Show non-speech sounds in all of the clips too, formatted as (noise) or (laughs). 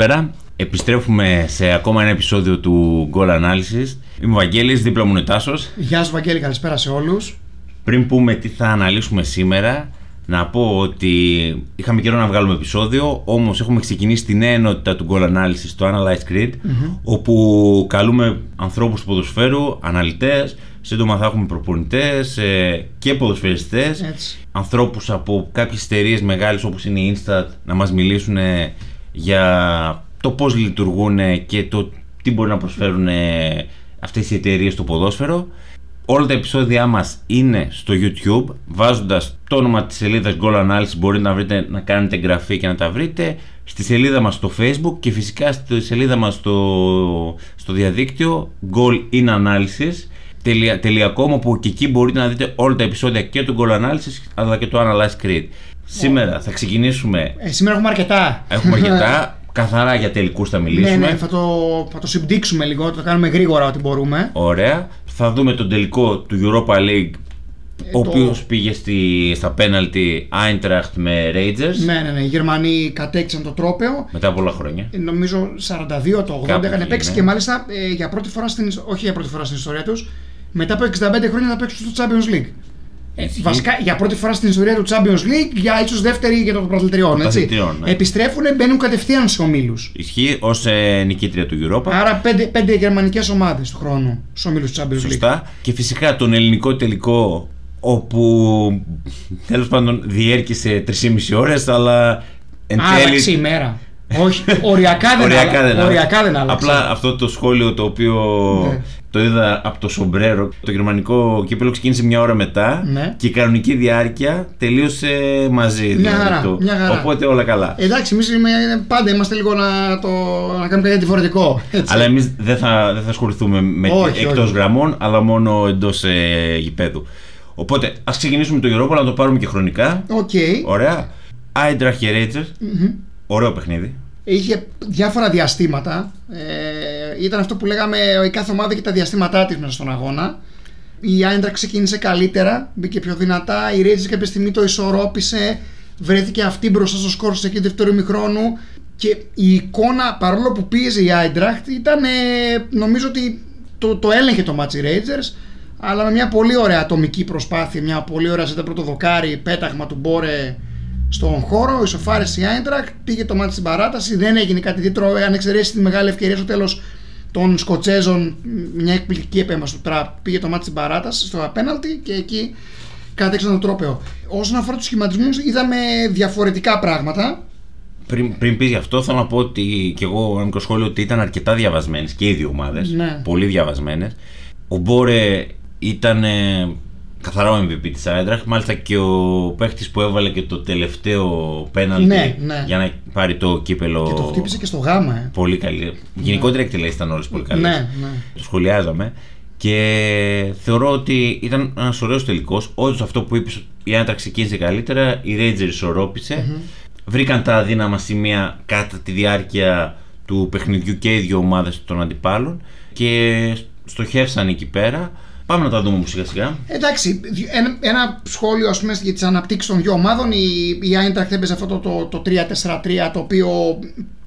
Καλησπέρα. Επιστρέφουμε σε ακόμα ένα επεισόδιο του Goal Analysis. Είμαι ο Βαγγέλης, δίπλα μου είναι Τάσος. Γεια σου Βαγγέλη, καλησπέρα σε όλους. Πριν πούμε τι θα αναλύσουμε σήμερα, να πω ότι είχαμε καιρό να βγάλουμε επεισόδιο, όμως έχουμε ξεκινήσει τη νέα ενότητα του Goal Analysis, το Analyze Grid, όπου καλούμε ανθρώπους του ποδοσφαίρου, αναλυτές, σύντομα θα έχουμε προπονητές ε, και ποδοσφαιριστές, Έτσι. ανθρώπους από κάποιες εταιρείες μεγάλες όπως είναι η Instat να μας μιλήσουν ε, για το πώς λειτουργούν ε, και το τι μπορεί να προσφέρουν ε, αυτές οι εταιρείες στο ποδόσφαιρο. Όλα τα επεισόδια μας είναι στο YouTube. Βάζοντας το όνομα της σελίδας Goal Analysis μπορείτε να, βρείτε, να κάνετε εγγραφή και να τα βρείτε. Στη σελίδα μας στο Facebook και φυσικά στη σελίδα μας στο, στο διαδίκτυο Goal in Analysis .com όπου και εκεί μπορείτε να δείτε όλα τα επεισόδια και του Goal Analysis αλλά και του Analyze Creed. Σήμερα θα ξεκινήσουμε, Ε, σήμερα έχουμε αρκετά. έχουμε (laughs) αρκετά, καθαρά για τελικούς θα μιλήσουμε. ναι, ναι, θα το, θα το συμπτύξουμε λίγο, θα το κάνουμε γρήγορα ό,τι μπορούμε. Ωραία. Θα δούμε τον τελικό του Europa League, ο το- οποίος πήγε στη, στα πέναλτι Eintracht με Rangers Ναι, ναι, ναι. Οι Γερμανοί κατέκτησαν το τρόπαιο. μετά από πολλά χρόνια. Ε, Νομίζω 42 το 80 Κάπου είχαν εκεί, παίξει ναι. και μάλιστα ε, για πρώτη φορά στην, ισ- όχι για πρώτη φορά στην ιστορία τους, μετά από 65 χρόνια να παίξουν στο Champions League. Ε, Ισχύει. βασικά για πρώτη φορά στην ιστορία του Champions League, για ίσως δεύτερη για το πρωταθλητριών. έτσι. πρωταθλητριών, ναι. Επιστρέφουν, μπαίνουν κατευθείαν σε ομίλους. Ισχύει ως ε, νικήτρια του Europa. Άρα πέντε, πέντε γερμανικές ομάδες του χρόνου στους ομίλους του Champions League. Σωστά. Και φυσικά τον ελληνικό τελικό όπου τέλος πάντων διέρχησε 3,5 ώρες αλλά εν Άλλαξε η μέρα. Όχι, οριακά δεν (laughs) Οριακά άλλαξε. δεν, Οριακά δεν άλλαξε. Απλά αυτό το σχόλιο το οποίο Ναι. Το είδα από το σομπρέρο. Το γερμανικό κύπελο ξεκίνησε μια ώρα μετά Ναι. και η κανονική διάρκεια τελείωσε μαζί. Μια δηλαδή, χαρά, το- μια χαρά. Οπότε όλα καλά. Εντάξει, εμείς πάντα είμαστε λίγο να, το, να κάνουμε κάτι διαφορετικό. έτσι. Αλλά εμείς δεν θα, δεν θα ασχοληθούμε με Όχι, εκτός όχι. γραμμών, αλλά μόνο εντός ε, γηπέδου. Οπότε ας ξεκινήσουμε το Europa να το πάρουμε και χρονικά. Οκ. Ωραία. Άιντραχτ και Rangers. Ωραίο παιχνίδι. Είχε διάφορα διαστήματα. Ε, ήταν αυτό που λέγαμε, η κάθε ομάδα είχε τα διαστήματά της μέσα στον αγώνα. Η Άιντραχτ ξεκίνησε καλύτερα, μπήκε πιο δυνατά. Η Rangers κάποια στιγμή το ισορρόπησε. Βρέθηκε αυτή μπροστά στο σκορ σε εκεί δεύτερο ημιχρόνου. Και η εικόνα, παρόλο που πίεζε η Άιντραχτ, ήταν. ε, νομίζω ότι το, το έλεγχε το ματς η Rangers. Αλλά με μια πολύ ωραία ατομική προσπάθεια, μια πολύ ωραία σε πρώτο δοκάρι, πέταγμα του Μπόρε στον χώρο, ισοφάρισε η Άιντραχτ, πήγε το μάτι στην παράταση, δεν έγινε κάτι ιδιαίτερο. Αν εξαιρέσεις τη μεγάλη ευκαιρία στο τέλος των Σκοτσέζων, μια εκπληκτική επέμβαση του Τραπ, πήγε το μάτι στην παράταση, στο απέναλτι και εκεί κατέξαν το τρόπαιο. Όσον αφορά τους σχηματισμούς, είδαμε διαφορετικά πράγματα. Πριν, πριν πεις γι' αυτό, θέλω να πω ότι και εγώ ένα μικρό σχόλιο ότι ήταν αρκετά διαβασμένες και οι δύο ομάδες. Ναι. Πολύ διαβασμένες. Ο Μπόρε ήταν ε, καθαρά ο MVP της Άιντραχ. Μάλιστα και ο παίχτης που έβαλε και το τελευταίο πέναλτι Ναι, ναι. για να πάρει το κύπελο. Και το χτύπησε και στο γάμα, ε. Πολύ καλή. Γενικότερα οι εκτελέσεις ήταν όλες πολύ καλές. Ναι, ναι. Το σχολιάζαμε. Και θεωρώ ότι ήταν ένας ωραίος τελικός. Όντως αυτό που είπες, η Άντρα ξεκίνησε καλύτερα, η Ρέιτζερ ισορρόπησε. Βρήκαν τα αδύναμα σημεία κατά τη διάρκεια του παιχνιδιού και οι δύο ομάδες των αντιπάλων και στοχεύσαν εκεί πέρα. Πάμε να τα δούμε όμως σιγά σιγά. Εντάξει, δι- ένα, ένα σχόλιο ας πούμε για τις αναπτύξεις των δύο ομάδων. Η, η Eintracht έπαιζε αυτό το, το, το 3-4-3 το οποίο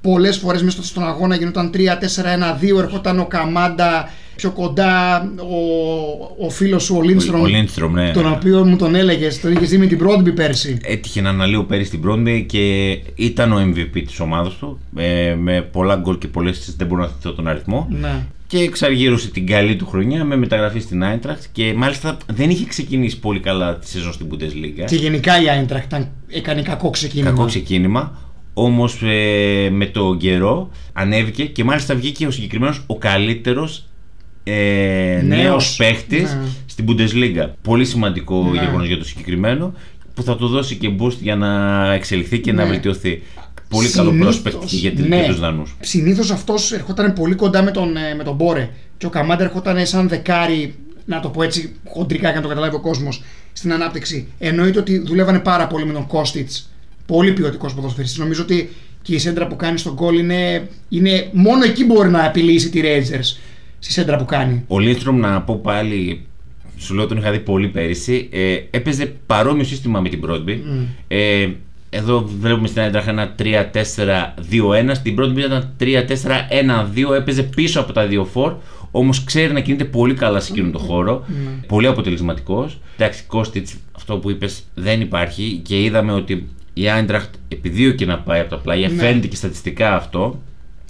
πολλές φορές μέσα στον αγώνα γινόταν 3-4-1-2 ερχόταν ο Καμάντα πιο κοντά ο, ο φίλος σου ο Λίνστρομ Ο Λίντστρομ, ναι. τον οποίο μου τον έλεγες, τον είχες δει με την Μπρόντμπι πέρσι. Έτυχε να αναλύω πέρυσι την Brondby και ήταν ο MVP της ομάδας του. ε, με πολλά γκολ και πολλές αισθήσεις, δεν μπορώ να θυμηθώ τον αριθμό. Ναι. Και εξαργύρωσε την καλή του χρονιά με μεταγραφή στην Eintracht και μάλιστα δεν είχε ξεκινήσει πολύ καλά τη σεζόν στην Bundesliga. Και γενικά η Eintracht ήταν, έκανε κακό ξεκίνημα. Κακό ξεκίνημα. Όμως ε, με το καιρό ανέβηκε και μάλιστα βγήκε ο συγκεκριμένος ο καλύτερος ε, Νέος. νέος παίχτης Ναι. στην Bundesliga. Πολύ σημαντικό Ναι. γεγονός για το συγκεκριμένο που θα του δώσει και boost για να εξελιχθεί και να Ναι. βελτιωθεί. Πολύ καλό Συνήθως, prospect για, την- ναι. για τους Δανούς. Συνήθως αυτός ερχόταν πολύ κοντά με τον, ε, με τον Μπόρε. Και ο Καμάντα ερχόταν σαν δεκάρι, να το πω έτσι χοντρικά για να το καταλάβει ο κόσμος, στην ανάπτυξη. Εννοείται ότι δουλεύανε πάρα πολύ με τον Κώστιτς. Πολύ ποιοτικός ποδοσφαιριστής. Νομίζω ότι και η σέντρα που κάνει στον γκολ είναι, είναι. Μόνο εκεί μπορεί να απειλήσει τη Rangers στη σέντρα που κάνει. Ο Λίντστρομ, να πω πάλι, σου λέω τον είχα δει πολύ πέρυσι, ε, έπαιζε παρόμοιο σύστημα με την Brondby. Ε, εδώ βλέπουμε στην Άιντραχτ ένα 3-4-2-1. Στην πρώτη μήνα ήταν 3-4-1-2. Έπαιζε πίσω από τα δύο φορ. Όμως ξέρει να κινείται πολύ καλά σε εκείνον τον χώρο. Πολύ αποτελεσματικός. Εντάξει, Κώστιτς, αυτό που είπες δεν υπάρχει και είδαμε ότι η Άιντραχτ επιδίωκε να πάει από τα πλάγια. Ναι. Φαίνεται και στατιστικά αυτό.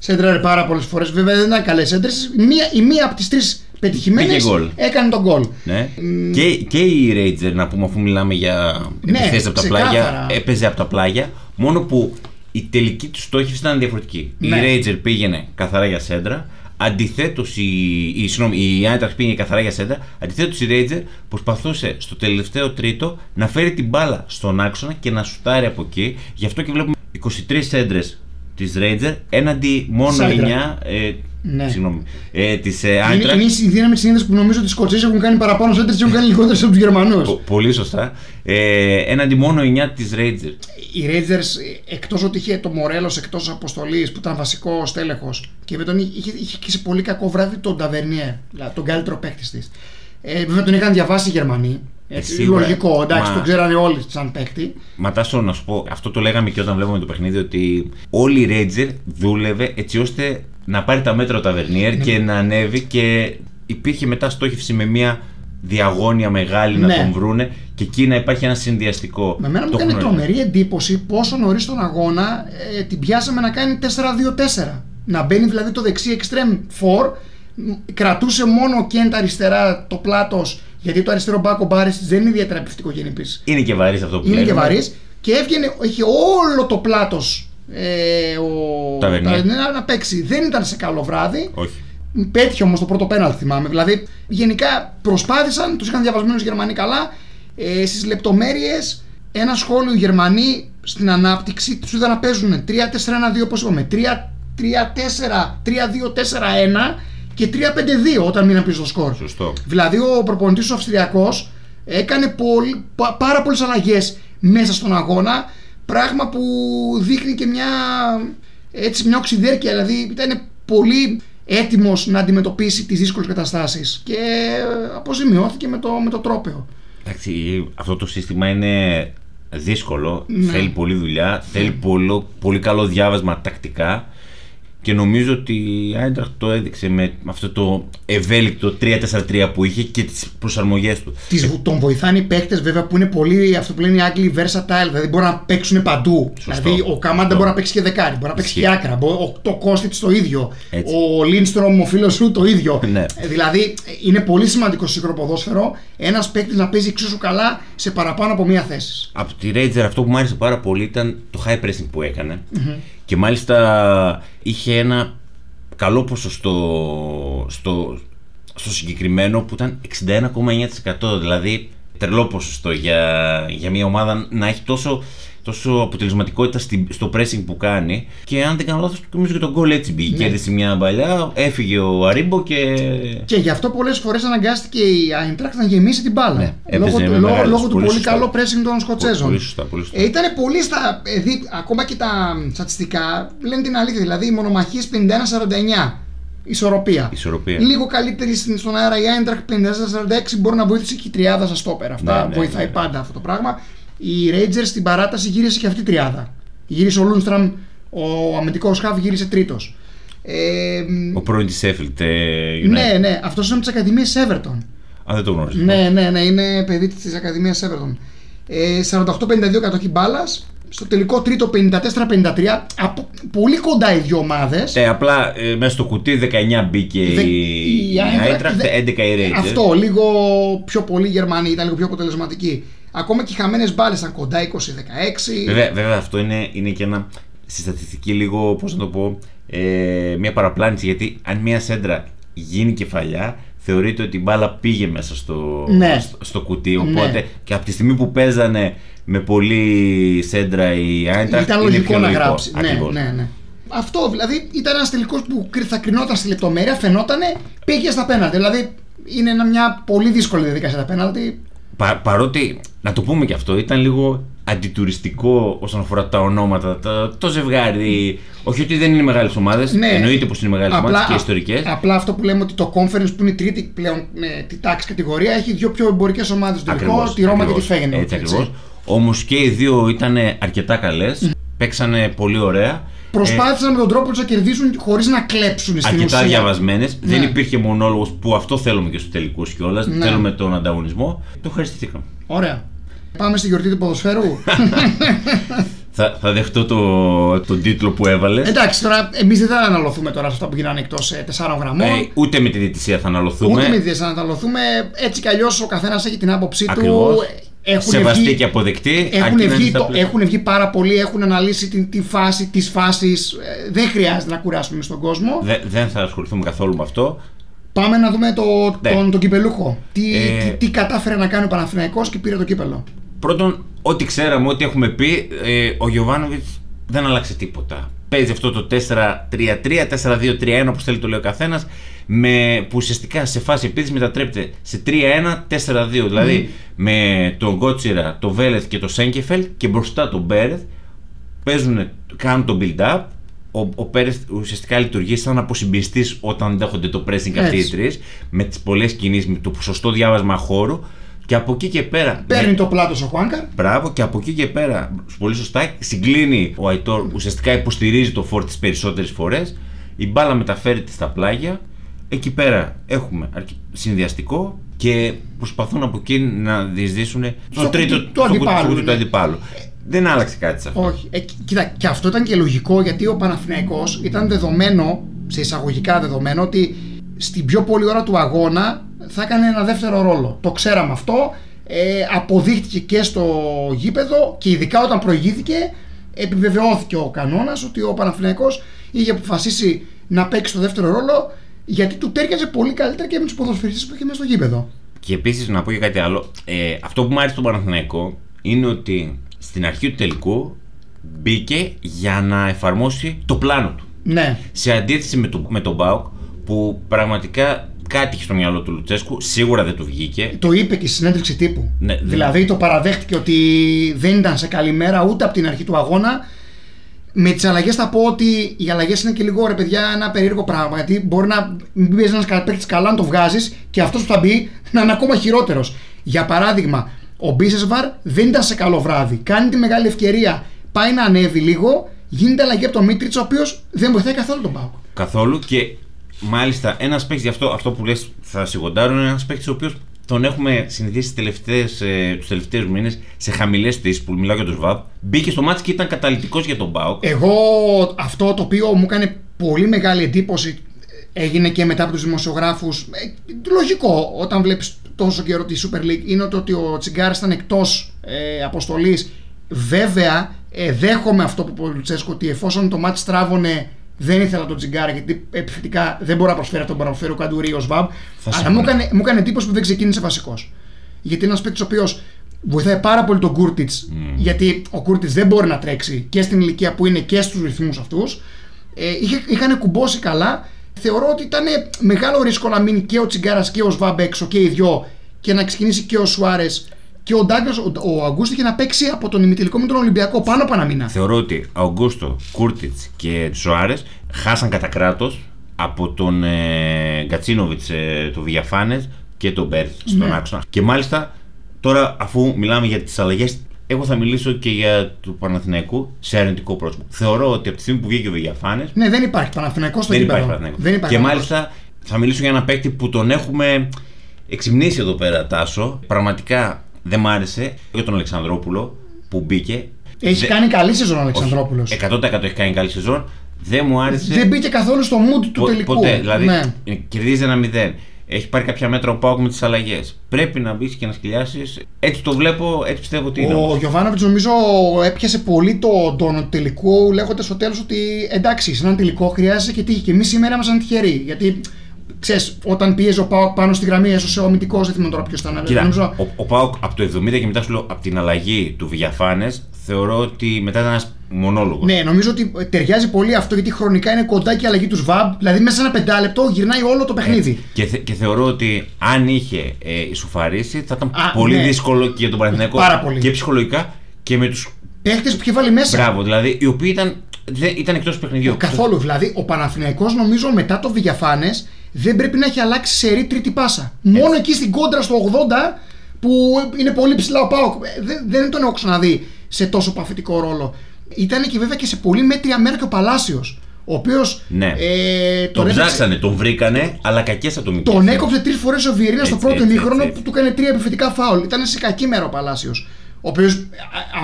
Σέντραρε πάρα πολλές φορές. Βέβαια δεν ήταν καλές έντρες. Μία, η μία από τις τρεις πετυχημένες Πήγε γκολ. έκανε τον γκολ. Ναι. Και, και η Ranger, να πούμε, αφού μιλάμε για Ναι, επιθέσεις από τα ξεκάθαρα. πλάγια, έπαιζε από τα πλάγια. Μόνο που η τελική του στόχευση ήταν διαφορετική. Ναι. Η Ranger πήγαινε καθαρά για σέντρα. Αντιθέτως, η, η, συγγνώμη, η Eintracht πήγαινε καθαρά για σέντρα. Αντιθέτως, η Ranger προσπαθούσε στο τελευταίο τρίτο να φέρει την μπάλα στον άξονα και να σουτάρει από εκεί. Γι' αυτό και βλέπουμε 23 σέντρες της Ranger έναντι μόνο Σέντρα. 9. Ε, Ναι. Συγγνώμη. Ε, της, ε, Είναι, Eintracht. είναι η δύναμη της συνείδηση που νομίζω ότι οι Σκοτσέζοι έχουν κάνει παραπάνω σέντρε και έχουν κάνει λιγότερες από τους Γερμανούς. Πο- Πολύ σωστά. Ε, έναντι μόνο 9 της Ranger. Οι Rangers, εκτός ότι είχε το Μορέλος εκτός αποστολής που ήταν βασικό τέλεχο και με τον είχε, είχε, είχε και σε πολύ κακό βράδυ τον Ταβερνιέ, δηλαδή τον καλύτερο παίκτη της. Ε, βέβαια τον είχαν διαβάσει οι Γερμανοί. Έτσι, σίγουρα. λογικό, εντάξει, Μα- τον ξέρανε όλοι σαν παίκτη. Μα Τάσο, να σου πω, αυτό το λέγαμε και όταν βλέπαμε το παιχνίδι, ότι όλη η Ranger δούλευε έτσι ώστε να πάρει τα μέτρα ο Ταβερνιέρ Ναι. και να ανέβει και υπήρχε μετά στόχευση με μια διαγώνια μεγάλη Ναι. να τον βρούνε και εκεί να υπάρχει ένα συνδυαστικό. Με μένα μου Το έκανε έχουν όλοι. τρομερή εντύπωση πόσο νωρίς στον αγώνα ε, την πιάσαμε να κάνει 4-2-4. Να μπαίνει δηλαδή το δεξί extreme 4, μ, κρατούσε μόνο ο Κέντ αριστερά το πλάτος, γιατί το αριστερό μπάκο μπάρις δεν είναι ιδιαίτερα επιθετικογενή Είναι και βαρύς αυτό που Είναι και λέμε. βαρύς και έβγαινε, είχε όλο το πλάτος ε, ο Ταβερνιέ. Ταβερνιέ να παίξει. Δεν ήταν σε καλό βράδυ. Όχι. Πέτυχε όμως το πρώτο πέναλ, θυμάμαι. Δηλαδή, γενικά προσπάθησαν, τους είχαν διαβασμένους οι Γερμανοί καλά. Ε, Στις λεπτομέρειες, ένα σχόλιο οι Γερμανοί στην ανάπτυξη τους είδαν να παίζουν 3-4-1-2, όπω είπαμε. 3-4-3-2-4-1 και 3-5-2 όταν μείναν πίσω στο σκορ. Σωστό. Δηλαδή, ο προπονητής ο Αυστριακός έκανε πολύ, πα- πάρα πολλές αλλαγές μέσα στον αγώνα. Πράγμα που δείχνει και μια, έτσι, μια οξυδέρκεια. Δηλαδή, ήταν πολύ έτοιμος να αντιμετωπίσει τις δύσκολες καταστάσεις. Και ε, αποζημιώθηκε με το, με το τρόπαιο. Εντάξει, αυτό το σύστημα είναι δύσκολο. Ναι. Θέλει πολλή δουλειά. Θέλει πολύ, πολύ καλό διάβασμα τακτικά. Και νομίζω ότι η Άιντραχτ το έδειξε με αυτό το ευέλικτο 3-4-3 που είχε και τις προσαρμογές του. Τις, τον βοηθάνε οι παίκτες βέβαια που είναι πολύ αυτό που λένε οι Άγγλοι versatile, δηλαδή μπορούν να παίξουν παντού. Σωστό. Δηλαδή ο Κάμαντα Σωστό. μπορεί να παίξει και δεκάρι, μπορεί να παίξει Ισχύει. και άκρα. μπο- Ο, το Κώστιτ το ίδιο. Έτσι. Ο Λίνστρομ, ο φίλος σου το ίδιο. Ναι. Ε, δηλαδή ε, είναι πολύ σημαντικό στο σύγχρονο ποδόσφαιρο ένας παίκτης να παίζει εξίσου καλά σε παραπάνω από μία θέση. Από τη Ranger αυτό που μου άρεσε πάρα πολύ ήταν το high pressing που έκανε. Και μάλιστα είχε ένα καλό ποσοστό στο, στο συγκεκριμένο που ήταν 61,9%. Δηλαδή τρελό ποσοστό για, για μια ομάδα να έχει τόσο, τόσο αποτελεσματικότητα στη- στο pressing που κάνει. Και αν δεν κάνω λάθος, νομίζω και τον goal έτσι μπήκε. Ναι. Κέρδισε μια μπαλιά, έφυγε ο Αρίμπο και. Και γι' αυτό πολλές φορές αναγκάστηκε η Eintracht να γεμίσει την μπάλα. Ναι, έπαιζε λόγω, με του- λόγω, μεγάλους, λόγω του πολύ πολύ σωστά. καλό pressing των Σκοτσέζων. Πολύ σωστά, πολύ σωστά. Ε, ήταν πολύ στα. ε, δι- ακόμα και τα στατιστικά λένε την αλήθεια. Δηλαδή, οι μονομαχίες 51-49. Ισορροπία. Ισορροπία. Λίγο καλύτερη στην- στον αέρα η Eintracht 54-46 μπορεί να βοήθησε και η τριάδα στα στόπερ. Αυτά Ναι, ναι, βοηθάει ναι, ναι. πάντα αυτό το πράγμα. Η Rangers στην παράταση γύρισε και αυτή η τριάδα. Γύρισε ο Λούνστραμ, ο αμυντικός χαφ γύρισε τρίτος. Ε, Ο πρώην της Sheffield ε, United. ναι, ναι, αυτός είναι από τις Ακαδημίες Everton. Αν δεν το γνωρίζω. Ναι, ναι, ναι, είναι παιδί της Ακαδημίας Everton. Ε, 48-52 κατοχή μπάλας. Στο τελικό τρίτο 54-53. Από, πολύ κοντά οι δύο ομάδες. Ε, απλά ε, μέσα στο κουτί 19 μπήκε Δε- η, η Eintracht, Eintracht, δε- 11 η Rangers. Αυτό, λίγο πιο πολύ οι Γερμανοί ήταν λίγο πιο αποτελεσματικοί. Ακόμα και οι χαμένες μπάλες ήταν κοντά 20-16. Βέβαια, βέβαια αυτό είναι, είναι και ένα στη στατιστική λίγο, πώς να το πω, ε, μια παραπλάνηση γιατί αν μια σέντρα γίνει κεφαλιά θεωρείται ότι η μπάλα πήγε μέσα στο, Ναι. στο, στο κουτί οπότε και από τη στιγμή που παίζανε με πολύ σέντρα η Eintracht Ήταν είναι λογικό πιο να λογικό. γράψει. Ναι, Ακριβώς. ναι, ναι. Αυτό δηλαδή ήταν ένας τελικός που κρι- θα κρινόταν στη λεπτομέρεια, φαινότανε, πήγε στα πέναλτι. Δηλαδή είναι ένα- μια πολύ δύσκολη διαδικασία τα πέναλτι. Πα, παρότι, να το πούμε και αυτό, ήταν λίγο αντιτουριστικό όσον αφορά τα ονόματα, τα, το ζευγάρι. Όχι ότι δεν είναι μεγάλες ομάδες, Ναι. εννοείται πως είναι μεγάλες ομάδες και α- ιστορικέ. Απλά αυτό που λέμε ότι το conference που είναι η τρίτη πλέον με τη τάξη κατηγορία έχει δύο πιο εμπορικές ομάδες στο τελικό, τη Ρώμα και τη Φέγγεν. Έτσι ακριβώς. Όμως και οι δύο ήταν αρκετά καλές. Παίξανε πολύ ωραία. Προσπάθησαν με τον τρόπο τους να κερδίσουν χωρίς να κλέψουν στην αρκετά ουσία. διαβασμένες. Δεν Ναι. υπήρχε μονόλογος που αυτό θέλουμε και στους τελικούς κιόλας. Ναι. Θέλουμε τον ανταγωνισμό. Το ευχαριστηθήκαμε. Ωραία. Πάμε στη γιορτή του ποδοσφαίρου. (laughs) Θα, θα δεχτώ το, τον τίτλο που έβαλες. Εντάξει, τώρα εμείς δεν θα αναλωθούμε τώρα σε αυτά που γίνανε εκτός τεσσάρων γραμμών. Ε, ούτε με τη διαιτησία θα αναλωθούμε. Ούτε με τη θα αναλωθούμε. Έτσι κι αλλιώς ο καθένας έχει την άποψή Ακριβώς. του. Έχουν Σεβαστή βγει, και αποδεκτή. έχουν, αρκεί να είναι βγει, στα το, πλαίσια. έχουν βγει πάρα πολλοί, έχουν αναλύσει την, τη φάση τη φάση. δεν χρειάζεται να κουράσουμε στον κόσμο. Δε- δεν θα ασχοληθούμε καθόλου με αυτό. Πάμε να δούμε το, Ναι. τον, τον κυπελούχο. Τι, Ε, τι, τι κατάφερε να κάνει ο Παναθηναϊκός και πήρε το κύπελο. Πρώτον, ό,τι ξέραμε, ό,τι έχουμε πει, ε, ο Γιωβάνοβιτς δεν άλλαξε τίποτα. Παίζει αυτό το 4-3-3, 4-2-3-1, όπως θέλει το λέει ο καθένας, που ουσιαστικά σε φάση επίθεση μετατρέπεται σε 3-1-4-2. Δηλαδή με τον Γκότσιρα, τον Βέλεθ και τον Σέγκεφελ και μπροστά τον Μπέρεθ παίζουν, κάνουν το build-up. Ο, ο Πέρεθ ουσιαστικά λειτουργεί σαν αποσυμπιστή όταν δέχονται το pressing αυτοί οι Έτσι. τρεις, με τις πολλές κινήσεις, με το σωστό διάβασμα χώρου. Και από εκεί και πέρα. Παίρνει με- το πλάτος ο Χουάνκαρ. Μπράβο, και από εκεί και πέρα, πολύ σωστά, συγκλίνει ο Αϊτόρ, ουσιαστικά υποστηρίζει το φόρ τις περισσότερες φορές. Η μπάλα μεταφέρεται στα πλάγια. Εκεί πέρα έχουμε αρκε- συνδυαστικό και προσπαθούν από εκεί να διεισδύσουν το Στο τρίτο κουτί του στο κουτί- αντιπάλου, στο κουτί του ναι. αντιπάλου. Δεν άλλαξε κάτι σε αυτό. Όχι. Ε, κοι- κοίτα, και αυτό ήταν και λογικό γιατί ο Παναθηναϊκός ήταν δεδομένο, σε εισαγωγικά δεδομένο, ότι στην πιο πολλή ώρα του αγώνα θα έκανε ένα δεύτερο ρόλο. Το ξέραμε αυτό. Ε, αποδείχτηκε και στο γήπεδο και ειδικά όταν προηγήθηκε επιβεβαιώθηκε ο κανόνας ότι ο Παναθηναϊκός είχε αποφασίσει να παίξει το δεύτερο ρόλο γιατί του τέριαζε πολύ καλύτερα και με τους ποδοσφαιριστές που είχε μέσα στο γήπεδο. Και επίσης να πω και κάτι άλλο. Ε, αυτό που μου άρεσε στον Παναθηναϊκό είναι ότι στην αρχή του τελικού μπήκε για να εφαρμόσει το πλάνο του. Ναι. Σε αντίθεση με, το, με τον Μπάουκ που πραγματικά κάτι είχε στο μυαλό του Λουτσέσκου, σίγουρα δεν του βγήκε. Το είπε και στη συνέντευξη τύπου. Ναι, δεν- δηλαδή το παραδέχτηκε ότι δεν ήταν σε καλή μέρα ούτε από την αρχή του αγώνα. Με τις αλλαγές θα πω ότι οι αλλαγές είναι και λίγο ρε παιδιά ένα περίεργο πράγμα. Γιατί μπορεί να μην παίζει ένας παίκτης καλά να το βγάζεις και αυτός που θα μπει να είναι ακόμα χειρότερος. Για παράδειγμα, ο Μπίσεσβαρ δεν ήταν σε καλό βράδυ. Κάνει τη μεγάλη ευκαιρία, πάει να ανέβει λίγο, γίνεται αλλαγή από τον Μίτριτς, ο οποίος δεν βοηθάει καθόλου τον Πάουκ. Καθόλου και μάλιστα ένας παίκτης, γι' αυτό, αυτό που λες θα σιγοντάρω, είναι ένας παίκτης ο οποίος τον έχουμε συνηθίσει τις τελευταίες, ε, τους τελευταίους μήνες σε χαμηλές θέσεις που μιλάω για τον Σβάμπ. Μπήκε στο μάτι και ήταν καταλητικός για τον Μπάουκ. Εγώ αυτό το οποίο μου έκανε πολύ μεγάλη εντύπωση ε, έγινε και μετά από τους δημοσιογράφους ε, λογικό όταν βλέπεις τόσο καιρό τη Super League είναι το ότι ο Τσιγκάρης ήταν εκτός ε, αποστολής βέβαια ε, δέχομαι αυτό που είπε ο Λουτσέσκο ότι εφόσον το μάτι στράβωνε δεν ήθελα τον Τσιγκάρα γιατί επιθετικά δεν μπορεί να προσφέρει αυτό που μπορεί να προσφέρει ο Καντουρί ο Σβάμπ Θα αλλά συμφωνώ. μου έκανε, μου έκανε εντύπωση που δεν ξεκίνησε βασικός γιατί είναι ένας παίκτης ο οποίος βοηθάει πάρα πολύ τον Κούρτιτς, γιατί ο Κούρτιτς δεν μπορεί να τρέξει και στην ηλικία που είναι και στους ρυθμούς αυτούς. Ε, είχε, είχαν κουμπώσει καλά. Θεωρώ ότι ήταν μεγάλο ρίσκο να μείνει και ο Τσιγκάρας και ο Σβάμπ έξω και οι δυο και να ξεκινήσει και ο Σουάρες και ο Ντάγκλας. Ο, ο Αγκούστος είχε να παίξει από τον ημιτελικό με τον Ολυμπιακό πάνω από ένα μήνα. Θεωρώ ότι Αουγκούστο, Κούρτιτς και Σοάρε χάσαν κατά κράτος από τον ε, Γκατσίνοβιτς, ε, του Βιαφάνες και τον Μπέρθ στον Ναι. άξονα. Και μάλιστα τώρα, αφού μιλάμε για τις αλλαγές, εγώ θα μιλήσω και για του Παναθηναϊκού σε αρνητικό πρόσωπο. Θεωρώ ότι από τη στιγμή που βγήκε ο Βιαφάνε, Ναι, δεν υπάρχει Παναθηναϊκός στο δεν γήπεδο. υπάρχει Παναθηναϊκός. Δεν υπάρχει Και Παναθηναϊκός. μάλιστα θα μιλήσω για ένα παίκτη που τον έχουμε εξυμνήσει εδώ πέρα, Τάσο. Πραγματικά δεν μ' άρεσε για τον Αλεξανδρόπουλο που μπήκε. Έχει Δε- κάνει καλή σεζόν ο Αλεξανδρόπουλος. 100% έχει κάνει καλή σεζόν. Δεν μου άρεσε. Δεν μπήκε καθόλου στο mood του πο- τελικού. Ποτέ. Δηλαδή Ναι. ε, κερδίζει ένα 0. Έχει πάρει κάποια μέτρα ο Πάοκ με τις αλλαγές. Πρέπει να μπεις και να σκυλιάσεις. Έτσι το βλέπω, έτσι πιστεύω ότι είναι. Ο όμως. Γιωβάνοβιτς νομίζω έπιασε πολύ το τόνο του τελικού, λέγοντας στο τέλος ότι εντάξει, σε έναν τελικό χρειάζεσαι και τύχη. Και εμείς σήμερα ήμασταν τυχεροί. Γιατί ξέρεις, όταν πίεζε ο Πάοκ πάνω στη γραμμή, έσωσε ο αμυντικός, δεν θυμάμαι τώρα ποιος ήταν. Κοίτα, νομίζω, ο, ο Πάοκ από το 70 και μετά σου λέω από την αλλαγή του Βιαφάνες, θεωρώ ότι μετά ήταν ένας μονόλογος. ναι, νομίζω ότι ταιριάζει πολύ αυτό γιατί χρονικά είναι κοντά και η αλλαγή τους ΣΒΑΜ. Δηλαδή μέσα σε ένα πεντάλεπτο γυρνάει όλο το παιχνίδι. Και, θε- και θεωρώ ότι αν είχε ε, ισοφαρίσει θα ήταν Α, πολύ ναι. δύσκολο και για τον Παναθηναϊκό Πάρα πολύ. και ψυχολογικά και με τους. Παίχτες που είχε βάλει μέσα. Μπράβο, δηλαδή οι οποίοι ήταν, δεν, ήταν εκτός παιχνιδιού. Καθόλου. Δηλαδή, ο Παναθηναϊκός νομίζω μετά το Βηγιαφάνε δεν πρέπει να έχει αλλάξει σε ρή τρίτη πάσα. Μόνο εκεί στην κόντρα στο 80 που είναι πολύ ψηλά ο Πάοκ. Ε, Δεν, δεν τον έχω ξαναδεί σε τόσο παθητικό ρόλο. Ήταν και βέβαια και σε πολύ μέτρια μέρα και ο Παλάσιος. Ο οποίος. Ναι. Ε, Τον έδειξε- ψάξανε, τον βρήκανε, αλλά κακέ ατομικέ. τον έκοψε τρεις φορές ο Βιερίνας στο Έτσι, πρώτο έτσι, ημίχρονο έτσι, που του έκανε τρία επιθετικά φάουλ. Ήταν σε κακή μέρα ο Παλάσιος. Ο οποίος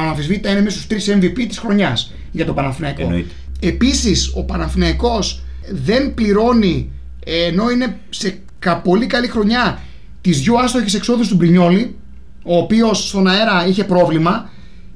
αναμφισβήτητα είναι μέσα στους τρεις MVP της χρονιάς για τον Παναθηναϊκό. Εννοείται. Επίσης, ο Παναθηναϊκός δεν πληρώνει ε, ενώ είναι σε κα- πολύ καλή χρονιά τι δυο άστοχε εξόδου του Μπρινιόλη, ο οποίος στον αέρα είχε πρόβλημα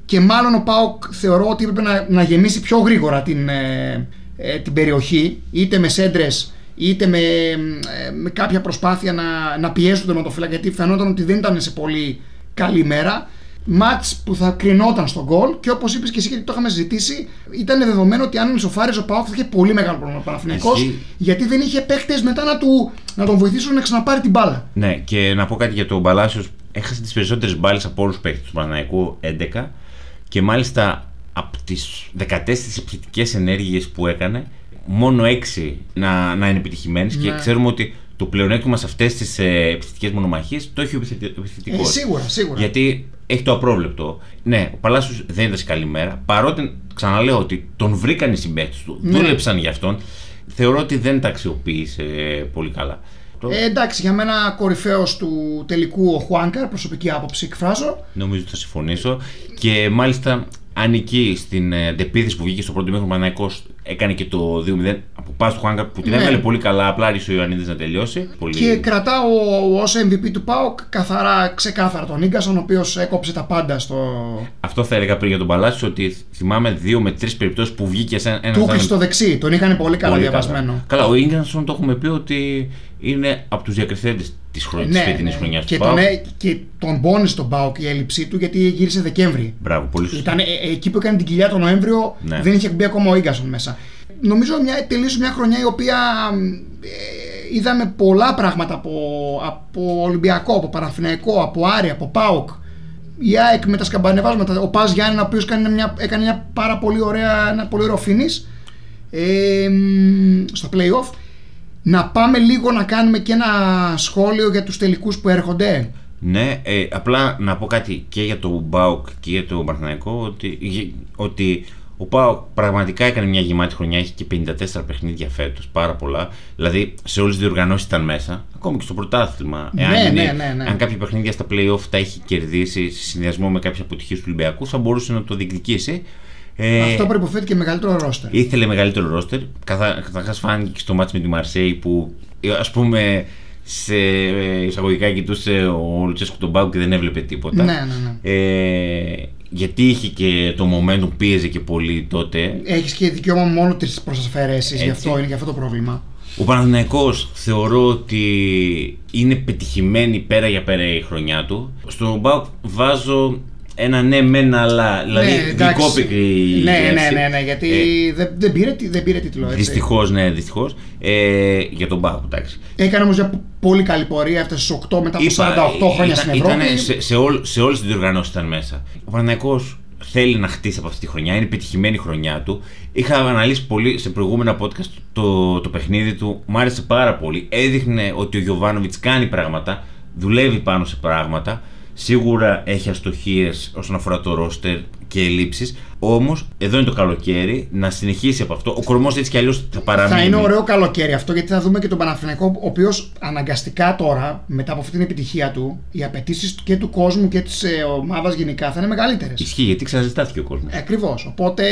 και μάλλον ο Πάοκ θεωρώ ότι έπρεπε να, να γεμίσει πιο γρήγορα την, ε, ε, την περιοχή, είτε με σέντρες είτε με, ε, με κάποια προσπάθεια να, να πιέσουν τον τερματοφύλακα γιατί φαινόταν ότι δεν ήταν σε πολύ καλή μέρα. Μάτς που θα κρινόταν στον γκολ και όπως είπες και εσύ και το είχαμε συζητήσει, ήταν δεδομένο ότι αν ισοφάριζε ο Πάοκ θα είχε πολύ μεγάλο πρόβλημα ο Παναθηναϊκός, Ισχύει. γιατί δεν είχε παίχτε μετά να, του, να τον βοηθήσουν να ξαναπάρει την μπάλα. Ναι, και να πω κάτι για τον Παλάσιο. Έχασε τις περισσότερες μπάλες από όλους τους παίκτες του Παναναϊκού 11 και μάλιστα από τις 14 επιθετικές ενέργειες που έκανε, μόνο 6 να, να είναι επιτυχημένες και Ναι. ξέρουμε ότι το πλεονέκτημα σε αυτές τις ε, επιθετικές μονομαχίες το έχει ο επιθετικός. Ε, σίγουρα, σίγουρα. Γιατί έχει το απρόβλεπτο. Ναι, ο Παλάσιος δεν ήταν σε καλή μέρα. Παρότι ξαναλέω ότι τον βρήκαν οι συμπαίκτες του, Ναι. δούλεψαν για αυτόν, θεωρώ ότι δεν τα αξιοποίησε ε, πολύ καλά. Το- Ε, εντάξει, για μένα κορυφαίος του τελικού ο Χουάνκαρ, προσωπική άποψη εκφράζω. Νομίζω ότι θα συμφωνήσω. Και μάλιστα αν εκεί στην ε, αντεπίθεση που βγήκε στο πρώτο μήχρονο Παναϊκός έκανε και το 2-0 από πάση του Χουάνκα που την Ναι. έβγαλε πολύ καλά, απλά άρχισε ο Ιωαννίδης να τελειώσει. Πολύ... Και κρατάω ως MVP του ΠΑΟΚ καθαρά ξεκάθαρα τον Ίγκασον, ο οποίος έκοψε τα πάντα στο. Αυτό θα έλεγα πριν για τον Παλάσιο ότι θυμάμαι δύο με τρεις περιπτώσεις που βγήκε σε ένας. Του στο δεξί, τον είχαν πολύ καλά πολύ διαβασμένο. Καλά, ο Ίγκανσον το έχουμε πει ότι είναι από τους διακριθέντες τη χρο... Ναι, της φετινής ναι. χρονιάς και, του τον, ΠΑΟΚ. έ- και τον πόνισε τον ΠΑΟΚ η έλλειψή του γιατί γύρισε Δεκέμβρη. Μπράβο, πολύ σωστά. Ήταν ε, ε, εκεί που έκανε την κοιλιά τον Νοέμβριο, Ναι. δεν είχε μπει ακόμα ο Ίγκασον μέσα. Νομίζω μια, τελείωσε μια χρονιά η οποία ε, είδαμε πολλά πράγματα από, από Ολυμπιακό, από Παναθηναϊκό, από Άρη, από ΠΑΟΚ. Η ΑΕΚ με τα σκαμπανεβάσματα. Ο Πας Γιάννη, ο οποίος έκανε μια, έκανε μια πάρα πολύ ωραία, ένα πολύ ωραίο finish ε, μ, στο playoff. Να πάμε λίγο να κάνουμε και ένα σχόλιο για τους τελικούς που έρχονται. Ναι, ε, απλά να πω κάτι και για τον Μπάουκ και για τον Παναθηναϊκό ότι, γε- ότι ο Πάουκ πραγματικά έκανε μια γεμάτη χρονιά, έχει και 54 παιχνίδια φέτος, πάρα πολλά. Δηλαδή σε όλες τις διοργανώσεις ήταν μέσα, ακόμη και στο πρωτάθλημα. Ναι, Εάν, είναι- ναι, ναι, ναι. αν κάποια παιχνίδια στα playoff τα έχει κερδίσει σε συνδυασμό με κάποιε αποτυχίε του Ολυμπιακούς, θα μπορούσε να το διεκδικήσει. Ε, Αυτό προποθέτει και μεγαλύτερο ρόστερ. Ήθελε μεγαλύτερο ρόστερ. Καταρχάς φάνηκε και στο μάτς με τη Μαρσέη που ας πούμε σε ε, εισαγωγικά κοιτούσε ο Λουτσέσκου τον Πάου και δεν έβλεπε τίποτα. Ναι, ναι, ναι. Ε, γιατί είχε και το momentum, πίεζε και πολύ τότε. Έχεις και δικαίωμα μόνο τρεις προ αφαιρέσει, γι' Έτσι. αυτό είναι και αυτό το πρόβλημα. Ο Παναθηναϊκός θεωρώ ότι είναι πετυχημένη πέρα για πέρα η χρονιά του. Στον Μπάουκ βάζω ένα ναι μεν αλλά, δηλαδή εντάξει. δικόπικρη Ναι, γεύση. ναι, ναι, ναι, γιατί Ε, δεν, δεν, πήρε, τι- δεν πήρε τίτλο. Έτσι. Δυστυχώς, ναι, δυστυχώς. Ε, για τον Μπάουκ, εντάξει. Έκανε όμως μια πολύ καλή πορεία, έφτασε στου 8 μετά από 48 χρόνια ήταν- στην Ευρώπη. ήτανε σε, σε, όλ, σε όλες τις διοργανώσεις ήταν μέσα. Ο Παναθηναϊκός θέλει να χτίσει από αυτή τη χρονιά, είναι πετυχημένη η χρονιά του. Είχα αναλύσει πολύ σε προηγούμενα podcast το, το παιχνίδι του, μου άρεσε πάρα πολύ. Έδειχνε ότι ο Γιωβάνοβιτς κάνει πράγματα, δουλεύει πάνω σε πράγματα. Σίγουρα έχει αστοχίες όσον αφορά το ρόστερ και ελλείψεις. Όμως, εδώ είναι το καλοκαίρι να συνεχίσει από αυτό. Ο κορμός έτσι κι αλλιώς θα παραμείνει. Θα είναι ωραίο καλοκαίρι αυτό γιατί θα δούμε και τον Παναθηναϊκό, ο οποίος αναγκαστικά τώρα, μετά από αυτή την επιτυχία του, οι απαιτήσεις και του κόσμου και της ομάδας γενικά θα είναι μεγαλύτερες. Ισχύει γιατί ξαναζητάθηκε ο κόσμος. Ακριβώς. Οπότε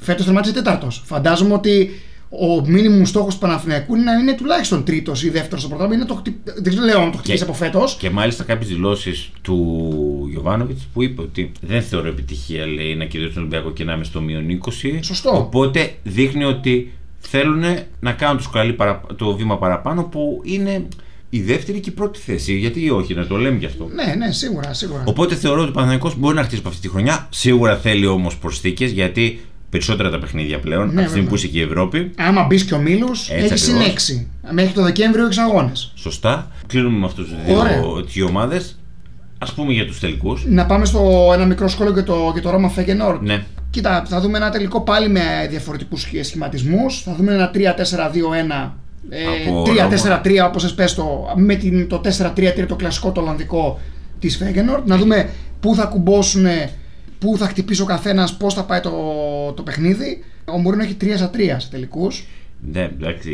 φέτος τερμάτισε τέταρτος. Φαντάζομαι ότι ο μήνυμου στόχος του Παναθηναϊκού είναι να είναι τουλάχιστον τρίτος ή δεύτερος στο πρωτάθλημα. Είναι το χτυ- Δεν λέω αν το χτυπήσει από φέτος. Και μάλιστα κάποιες δηλώσεις του Γιωβάνοβιτς που είπε ότι δεν θεωρώ επιτυχία λέει, να κερδίσει τον Ολυμπιακό και να είμαι στο μείον 20. Σωστό. Οπότε δείχνει ότι θέλουν να κάνουν το, σκαλί παρα- το βήμα παραπάνω που είναι η δεύτερη και η πρώτη θέση. Γιατί όχι, να το λέμε γι' αυτό. Ναι, ναι, σίγουρα, σίγουρα. Οπότε θεωρώ ότι ο Παναθηναϊκός μπορεί να χτίσει από αυτή τη χρονιά. Σίγουρα θέλει όμως προσθήκες γιατί περισσότερα τα παιχνίδια πλέον, Ναι, από τη στιγμή βέβαια. που είσαι και η Ευρώπη. Άμα μπεις και ο Μήλους, έχεις συν ακριβώς. 6. Μέχρι το Δεκέμβριο έχεις αγώνες. Σωστά. Κλείνουμε με αυτούς τους δύο Ωραία. δύο ομάδες. Α πούμε για τους τελικούς. Να πάμε στο ένα μικρό σχόλιο για το, για το Ρώμα Φέγγενορ. Ναι. Κοίτα, θα δούμε ένα τελικό πάλι με διαφορετικούς σχηματισμούς. Θα δούμε ένα 3-4-2-1. Ε, Από 3-4-3 όπως πες το, με την, το 4-3-3 το κλασικό το Ολλανδικό της Φέγενορτ, να δούμε πού θα κουμπώσουν, πού θα χτυπήσει ο καθένας, πώς θα πάει το, το παιχνίδι. Ο Μωρίνο έχει 3 στα 3 σε τελικούς. Ναι, εντάξει.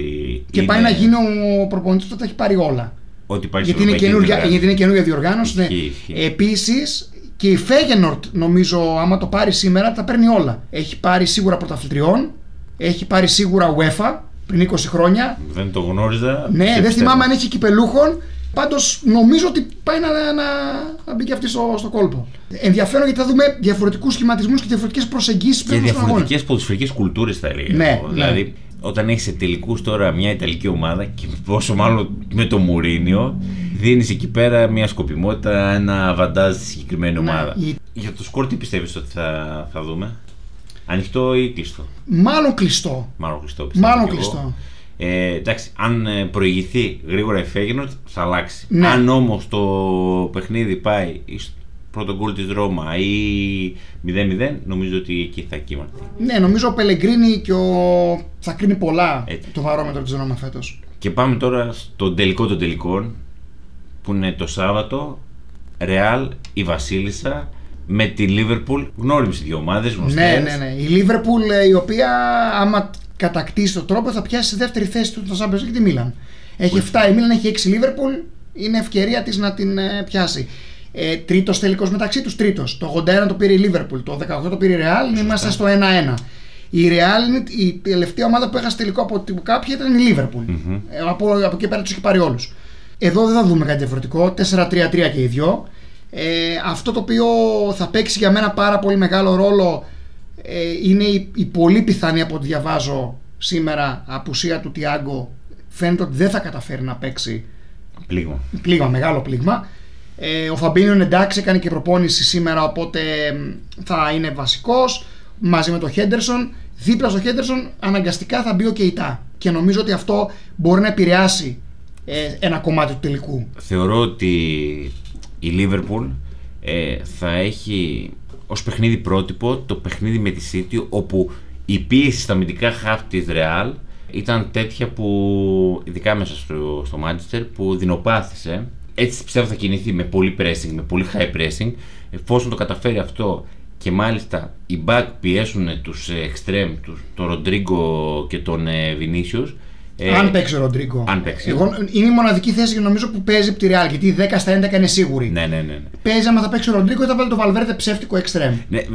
Και είναι- πάει να γίνει ο προπονητής που θα τα έχει πάρει όλα. Ό,τι πάει Γιατί στην είναι, Ευρωπαϊκή καινούργια, Διοργάνωση. γιατί είναι καινούργια διοργάνωση. Ναι. Ισχύει, ισχύει. Επίσης και η Φέγενορτ, νομίζω, άμα το πάρει σήμερα, τα παίρνει όλα. Έχει πάρει σίγουρα πρωταθλητριών, έχει πάρει σίγουρα UEFA πριν 20 χρόνια. Δεν το γνώριζα. Ναι, σε δεν πιστεύω. θυμάμαι αν έχει κυπελούχων. Πάντως νομίζω ότι πάει να, να, να, να μπει και αυτή στο, στο κόλπο. Ενδιαφέρον γιατί θα δούμε διαφορετικούς σχηματισμούς και διαφορετικές προσεγγίσεις Και πέρα στον αγώνα. διαφορετικές ποδοσφαιρικές κουλτούρες θα έλεγα. Ναι, εγώ. ναι. Δηλαδή, όταν έχεις σε τελικούς τώρα μια Ιταλική ομάδα και πόσο μάλλον με το Μουρίνιο, δίνεις εκεί πέρα μια σκοπιμότητα, ένα βαντάζ στη συγκεκριμένη ομάδα. Ναι, η- Για το σκορ, τι πιστεύεις ότι θα, θα δούμε, Ανοιχτό ή κλειστό; Μάλλον κλειστό. Μάλλον κλειστό πιστεύω. Μάλλον κι εγώ. Κλειστό. Ε, εντάξει, αν ε, προηγηθεί γρήγορα η Φέγενορτ θα αλλάξει. Ναι. Αν όμως το παιχνίδι πάει στο πρώτο γκολ της Ρώμα ή 0-0, νομίζω ότι εκεί θα κύμαρται. Ναι, νομίζω ο Πελεγκρίνη και ο... θα κρίνει πολλά Έτσι. το βαρόμετρο της Ρώμα φέτος. Και πάμε τώρα στον τελικό των τελικών που είναι το Σάββατο. Ρεάλ, η Βασίλισσα με τη Λίβερπουλ. Γνώριμες οι δύο ομάδες, γνωστές. Ναι, ναι, ναι. Η Λίβερπουλ ε, η οποία άμα κατακτήσει τον τρόπο θα πιάσει στη δεύτερη θέση του το Champions League τη Μίλαν; Έχει 7 η Μίλαν, έχει 6 η Λίβερπουλ. Είναι ευκαιρία της να την ε, πιάσει. Ε, τρίτος τελικός μεταξύ τους, τρίτος. Το 81 το πήρε η Λίβερπουλ, το 18 το πήρε η Ρεάλ, είμαστε στο 1-1. Η Ρεάλ είναι η τελευταία ομάδα που έχασε τελικό από την κάποια ήταν η Λίβερπουλ. Ε, από, από εκεί πέρα τους έχει πάρει όλους. Εδώ δεν θα δούμε κάτι διαφορετικό. 4-3-3 και οι δυο. Ε, αυτό το οποίο θα παίξει για μένα πάρα πολύ μεγάλο ρόλο ε, είναι η, η πολύ πιθανή από ό,τι διαβάζω σήμερα απουσία του Τιάγκο. Φαίνεται ότι δεν θα καταφέρει να παίξει Πλήγμα. πλήγμα, μεγάλο πλήγμα. Ε, ο Φαμπίνιο είναι εντάξει, έκανε και προπόνηση σήμερα, οπότε μ, θα είναι βασικός μαζί με τον Χέντερσον. Δίπλα στο Χέντερσον αναγκαστικά θα μπει ο Κεϊτά. Και νομίζω ότι αυτό μπορεί να επηρεάσει ε, ένα κομμάτι του τελικού. Θεωρώ ότι η Λίβερπουλ ε, θα έχει ως παιχνίδι πρότυπο το παιχνίδι με τη City όπου η πίεση στα αμυντικά χαφ της Real ήταν τέτοια που ειδικά μέσα στο, στο Manchester που δεινοπάθησε. Έτσι πιστεύω θα κινηθεί με πολύ pressing, με πολύ high pressing. Εφόσον το καταφέρει αυτό και μάλιστα οι back πιέσουν τους ε, extreme, τους, τον Ροντρίγκο και τον ε, Vinicius ε, αν παίξει ο Ροντρίγκο. αν παίξει. Εγώ, είναι η μοναδική θέση νομίζω που παίζει από τη Real. Γιατί η 10 στα 11 είναι σίγουρη. ναι, ναι, ναι, ναι. Παίζει άμα θα παίξει ο Ροντρίγκο ή θα βάλει το Βαλβέρδε ψεύτικο εξτρέμ. Ναι, ε,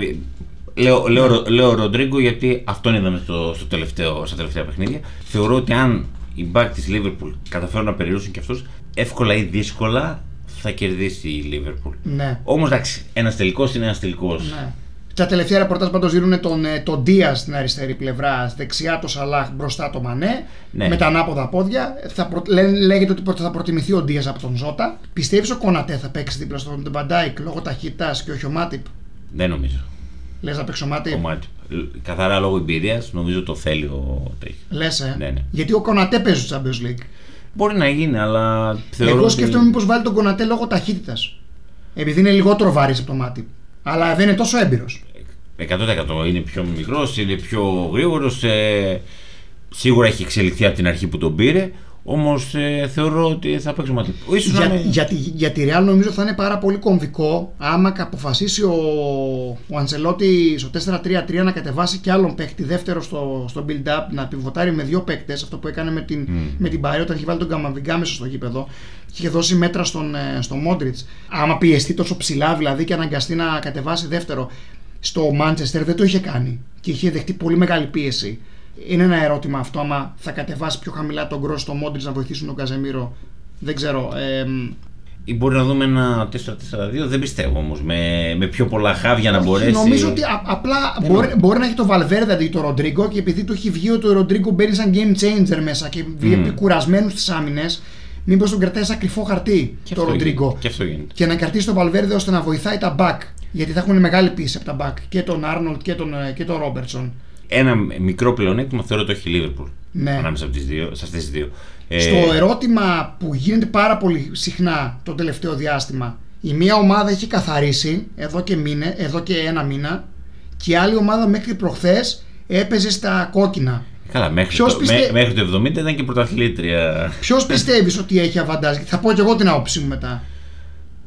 λέω, λέω, Ρο- λέω Ροντρίγκο γιατί αυτόν είδαμε στο, στο τελευταίο, στα τελευταία παιχνίδια. Θεωρώ ότι αν οι back της Liverpool καταφέρουν να περιορίσουν και αυτούς, εύκολα ή δύσκολα θα κερδίσει η Liverpool. Ναι. Όμως εντάξει, ένας τελικός είναι ένας τελικός. ναι. Τα τελευταία ρεπορτάζ πάντως δίνουν τον, ε, τον Δίας στην αριστερή πλευρά, δεξιά το Σαλάχ, μπροστά το Μανέ, Ναι. με τα ανάποδα πόδια. Θα προ... λέ- λέγεται ότι πρώτα θα προτιμηθεί ο Ντίας από τον Ζότα. Πιστεύεις ο Κονατέ θα παίξει δίπλα στον Βαν Ντάικ λόγω ταχύτητας και όχι ο Μάτιπ; Δεν νομίζω. Λες να παίξει ο Μάτιπ; Κομμάτι. Καθαρά λόγω εμπειρίας νομίζω το θέλει ο τέτοιο. Λες, ε; Ναι, ναι. Γιατί ο Κονατέ παίζει στο Champions League. Μπορεί να γίνει, αλλά θεωρώ. Εγώ ότι- σκέφτομαι μήπως βάλει τον Κονατέ λόγω ταχύτητας. Επειδή είναι λιγότερο βαρύ από το Μάτιπ. Αλλά δεν είναι τόσο έμπειρος. 100% είναι πιο μικρός, είναι πιο γρήγορος. Ε, σίγουρα έχει εξελιχθεί από την αρχή που τον πήρε. Όμως ε, θεωρώ ότι θα παίξει μαζί. Ίσως να Για, είναι- για, τη, για τη Real νομίζω θα είναι πάρα πολύ κομβικό άμα κα- αποφασίσει ο, ο Αντσελότη στο 4-3-3 να κατεβάσει και άλλον παίκτη δεύτερο στο, στο build-up, να πιβοτάρει με δύο παίκτες, αυτό που έκανε με την, με την Παρή όταν είχε βάλει τον Καμαβιγκά μέσα στο γήπεδο και είχε δώσει μέτρα στον, ε, στο Μόντριτς. Άμα πιεστεί τόσο ψηλά δηλαδή και αναγκαστεί να κατεβάσει δεύτερο στο Manchester δεν το είχε κάνει και είχε δεχτεί πολύ μεγάλη πίεση. Είναι ένα ερώτημα αυτό, άμα θα κατεβάσει πιο χαμηλά τον Γκρό στο Μόντριτ να βοηθήσουν τον Καζεμίρο. Δεν ξέρω. Ε, Ή μπορεί να δούμε ένα 4-4-2, δεν πιστεύω όμως. Με, με πιο πολλά χάβια να όχι, μπορέσει. Νομίζω ότι α- απλά μπορεί, μπορεί να έχει το Βαλβέρδε αντί το Ροντρίγκο και επειδή του έχει βγει ότι ο Ροντρίγκο μπαίνει σαν game changer μέσα και βλέπει κουρασμένου στις άμυνες, μήπως τον κρατάει σαν κρυφό χαρτί Και το αυτό Ροντρίγκο. γίνεται. Και αυτό γίνεται. Και να κρατήσει τον Βαλβέρδε ώστε να βοηθάει τα back. Γιατί θα έχουν μεγάλη πίεση από τα back και τον Άρνολτ και τον, ε, και τον Ρόμπερτσον. Ένα μικρό πλεονέκτημα θεωρώ το έχει η Liverpool. Ναι. Ανάμεσα από τις δύο, σε αυτές τις δύο. Ε, Στο ερώτημα που γίνεται πάρα πολύ συχνά το τελευταίο διάστημα, η μία ομάδα έχει καθαρίσει εδώ και, μήνε, εδώ και ένα μήνα και η άλλη ομάδα μέχρι προχθές έπαιζε στα κόκκινα. Καλά, μέχρι Ποιος το, πιστε- μέ- μέχρι το 70 ήταν και πρωταθλήτρια. Ποιος πιστεύεις ότι έχει αβαντάζ, θα πω και εγώ την άποψή μου μετά.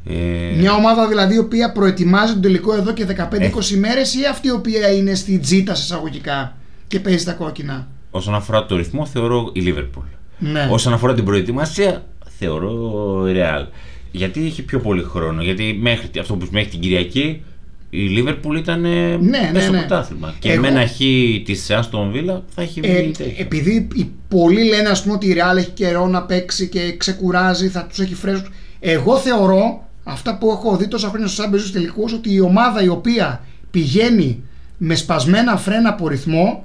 Ε, Μια ομάδα δηλαδή η οποία προετοιμάζει τον τελικό εδώ και 15-20 μέρες ή αυτή η οποία είναι στη τζίτα σε εισαγωγικά και παίζει τα κόκκινα; Όσον αφορά το ρυθμό, θεωρώ η Liverpool. Ναι. Όσον αφορά την προετοιμασία, θεωρώ η Real. Γιατί έχει πιο πολύ χρόνο. Γιατί μέχρι, αυτό που μέχρι την Κυριακή η Liverpool ήταν ναι, ναι, μέσα στο ναι. πρωτάθλημα. Και Εγώ- με ένα χ της Aston Villa θα έχει Ε, βγει τέτοιο. επειδή οι πολλοί λένε ας πούμε ότι η Real έχει καιρό να παίξει και ξεκουράζει, θα τους έχει φρέσκους. Εγώ θεωρώ, αυτά που έχω δει τόσα χρόνια στους άμπεζους τελικούς, ότι η ομάδα η οποία πηγαίνει με σπασμένα φρένα από ρυθμό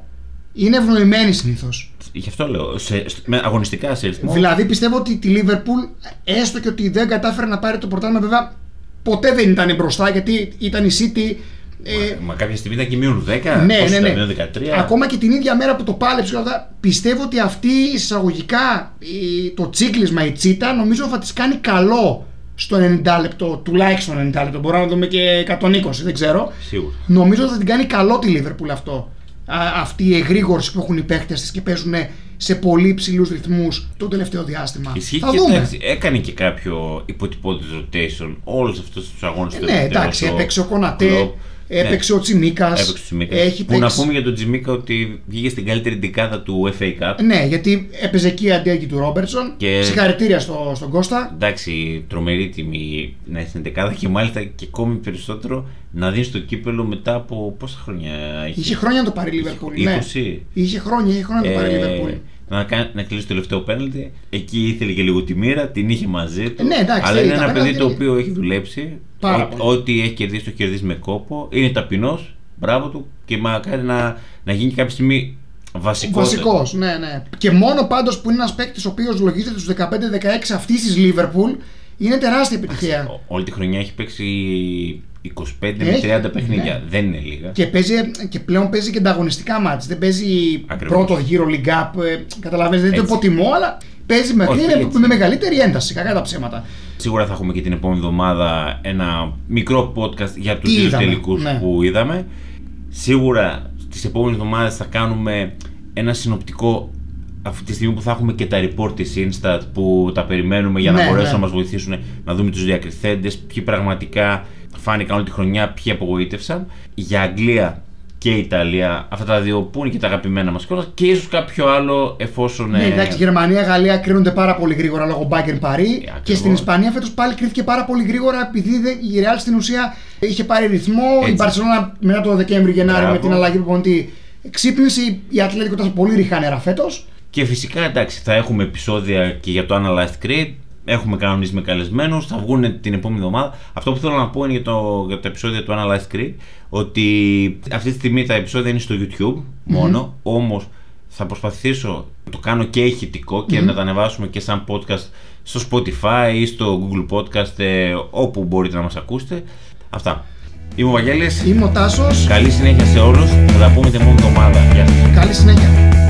είναι ευνοημένη συνήθως. Γι' αυτό λέω. Σε, με αγωνιστικά σε ρυθμό. Δηλαδή πιστεύω ότι τη Liverpool, έστω και ότι δεν κατάφερε να πάρει το πρωτάθλημα, βέβαια ποτέ δεν ήταν μπροστά γιατί ήταν η City. ε, Μα κάποια στιγμή ήταν και μείον 10, ναι, πόσο ναι, ήταν, ναι. μείον 13. Ακόμα και την ίδια μέρα που το πάλεψε, και όλα αυτά, πιστεύω ότι αυτή εισαγωγικά η- το τσίκλισμα, η τσίτα, νομίζω θα της κάνει καλό στο 90 λεπτό, τουλάχιστον 90 λεπτό. Μπορούμε να δούμε και 120, δεν ξέρω. Σίγουρα. Νομίζω ότι θα την κάνει καλό τη Liverpool αυτό. Α, αυτή η εγρήγορση που έχουν οι παίχτες της και παίζουν σε πολύ υψηλούς ρυθμούς το τελευταίο διάστημα. Ισχύει θα και δούμε. εντάξει, έκανε και κάποιο υποτυπώδη rotation όλους αυτούς τους αγώνες Ε, ναι, εντάξει, έπαιξε ο Κονατέ, Ναι. έπαιξε ο Τσιμίκας. Έπαιξε ο Τσιμίκας. Έχει Που να παίξει- πούμε για τον Τζιμίκα ότι βγήκε στην καλύτερη ντικάδα του FA Cup. Ναι, γιατί έπαιζε εκεί αντί του Ρόμπερτσον. Και- Συγχαρητήρια στο, στον Κώστα. Εντάξει, τρομερή τιμή να είσαι στην δεκάδα και μάλιστα και ακόμη περισσότερο να δίνεις το κύπελο μετά από πόσα χρόνια έχει. Είχε χρόνια να το πάρει η Λίβερπουλ. Ναι. 20. Είχε χρόνια, είχε χρόνια να το πάρει η Λίβερπουλ. Ε, να, κάνει, να κλείσει το τελευταίο πέναλτι. Εκεί ήθελε και λίγο τη μοίρα, την είχε μαζί του. Ε, ναι, εντάξει, αλλά είναι τα ένα παιδί πέναλτι το είναι- οποίο έχει δουλέψει. Πάρα Ό- πολύ. Ό,τι έχει κερδίσει, το έχει κερδίσει με κόπο. Είναι ταπεινός. Μπράβο του και μακάρι να, να γίνει κάποια στιγμή βασικός. Βασικός, ναι, ναι. Και μόνο πάντως που είναι ένας παίκτης ο οποίος λογίζεται στους 15-16 αυτής της Λίβερπουλ είναι τεράστια επιτυχία. Όλη τη χρονιά έχει παίξει 25 Έχει, με 30 παιχνίδια. ναι. Δεν είναι λίγα. Και, παίζει, και πλέον παίζει και ανταγωνιστικά μάτς. Δεν παίζει Ακριβώς. πρώτο γύρο League Cup. Ε, καταλαβαίνετε, δεν το Έτσι. υποτιμώ, αλλά παίζει με, Όχι, είναι έτσι. με μεγαλύτερη ένταση. Κακά τα ψέματα. Σίγουρα θα έχουμε και την επόμενη εβδομάδα ένα μικρό podcast για τους Τι δύο είδαμε, τελικούς ναι. που είδαμε. Σίγουρα στις επόμενες εβδομάδες θα κάνουμε ένα συνοπτικό αυτή τη στιγμή που θα έχουμε και τα report της Instat που τα περιμένουμε για να Ναι, μπορέσουν ναι. να μας βοηθήσουν να δούμε τους διακριθέντες, ποιοι πραγματικά φάνηκαν όλη τη χρονιά, ποιοι απογοήτευσαν. Για Αγγλία και Ιταλία, αυτά τα δύο που είναι και τα αγαπημένα μας κιόλας και ίσως κάποιο άλλο εφόσον... Ναι, ε, εντάξει, Γερμανία, Γαλλία κρίνονται πάρα πολύ γρήγορα λόγω Bayern Paris. και ακριβώς. στην Ισπανία φέτος πάλι κρίθηκε πάρα πολύ γρήγορα επειδή δεν- η Real στην ουσία είχε πάρει ρυθμό. Η Έτσι. Barcelona μετά το Δεκέμβρη-Γενάρη με Μπράβο. την αλλαγή προπονητή ξύπνησε. Η Ατλέτικο ήταν σε πολύ ριχά νερά φέτος. Και φυσικά εντάξει, θα έχουμε επεισόδια και για το Analyzed Creed. Έχουμε κανονίσει με καλεσμένους, θα βγουν την επόμενη εβδομάδα. Αυτό που θέλω να πω είναι για, το, για τα επεισόδια του Analyzed Creed ότι αυτή τη στιγμή τα επεισόδια είναι στο YouTube μόνο. Όμως θα προσπαθήσω να το κάνω και ηχητικό και να τα ανεβάσουμε και σαν podcast στο Spotify ή στο Google Podcast ε, όπου μπορείτε να μας ακούσετε. Αυτά. Είμαι ο Βαγγέλης. Είμαι ο Τάσος. Καλή συνέχεια σε όλους. Θα τα πούμε την επόμενη εβδομάδα. Γεια σας. Καλή συνέχεια.